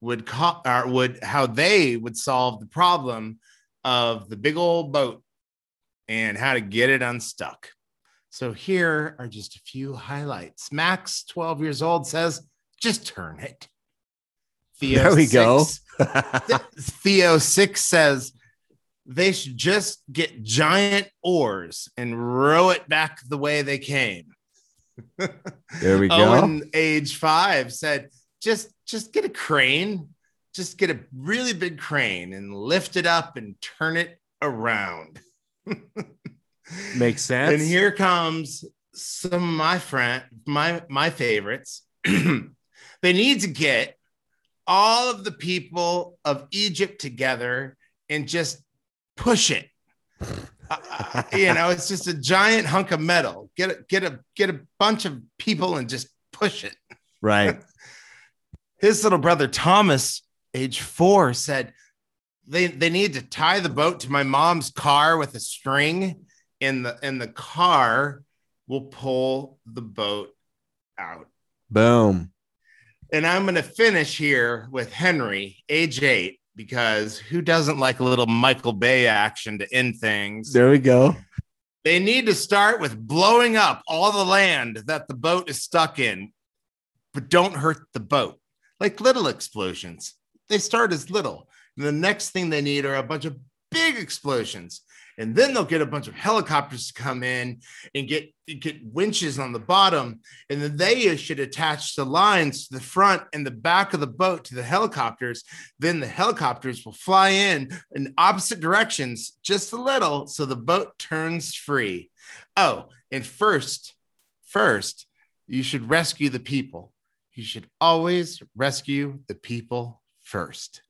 would co- or would how they would solve the problem of the big old boat and how to get it unstuck. So here are just a few highlights. Max, 12 years old, says, just turn it. Theo there we go six- Theo six says they should just get giant oars and row it back the way they came. there we go Owen, age five, said just just get a crane, just get a really big crane and lift it up and turn it around. Makes sense. And here comes some of my friend, my my favorites. they need to get all of the people of Egypt together and just push it. Uh, you know, it's just a giant hunk of metal. Get a get a get a bunch of people and just push it. right. His little brother Thomas, age four, said they they need to tie the boat to my mom's car with a string, and the and the car will pull the boat out. Boom. And I'm going to finish here with Henry, age eight, because who doesn't like a little Michael Bay action to end things? There we go. They need to start with blowing up all the land that the boat is stuck in, but don't hurt the boat. Like little explosions. They start as little. And the next thing they need are a bunch of big explosions. And then they'll get a bunch of helicopters to come in and get get winches on the bottom. And then they should attach the lines to the front and the back of the boat to the helicopters. Then the helicopters will fly in in opposite directions just a little so the boat turns free. Oh, and first, first, you should rescue the people. You should always rescue the people first.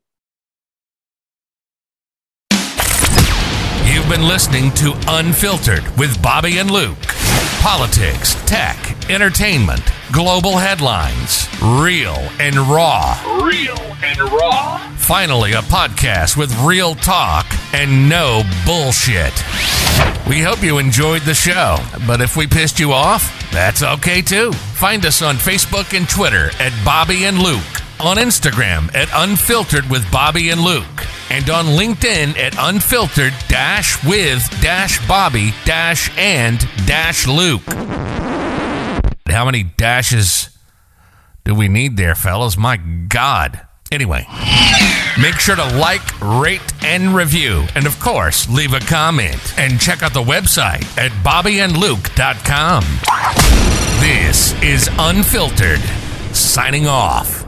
You've been listening to Unfiltered with Bobby and Luke. Politics, tech, entertainment, global headlines, real and raw. Real and raw. Finally, a podcast with real talk and no bullshit. We hope you enjoyed the show, but if we pissed you off, that's okay too. Find us on Facebook and Twitter at Bobby and Luke, on Instagram at Unfiltered with Bobby and Luke, and on LinkedIn at Unfiltered dash with dash Bobby dash and dash Luke. How many dashes do we need there, fellas? My God. Anyway, make sure to like, rate, and review. And of course, leave a comment. And check out the website at bobbyandluke.com. This is Unfiltered, signing off.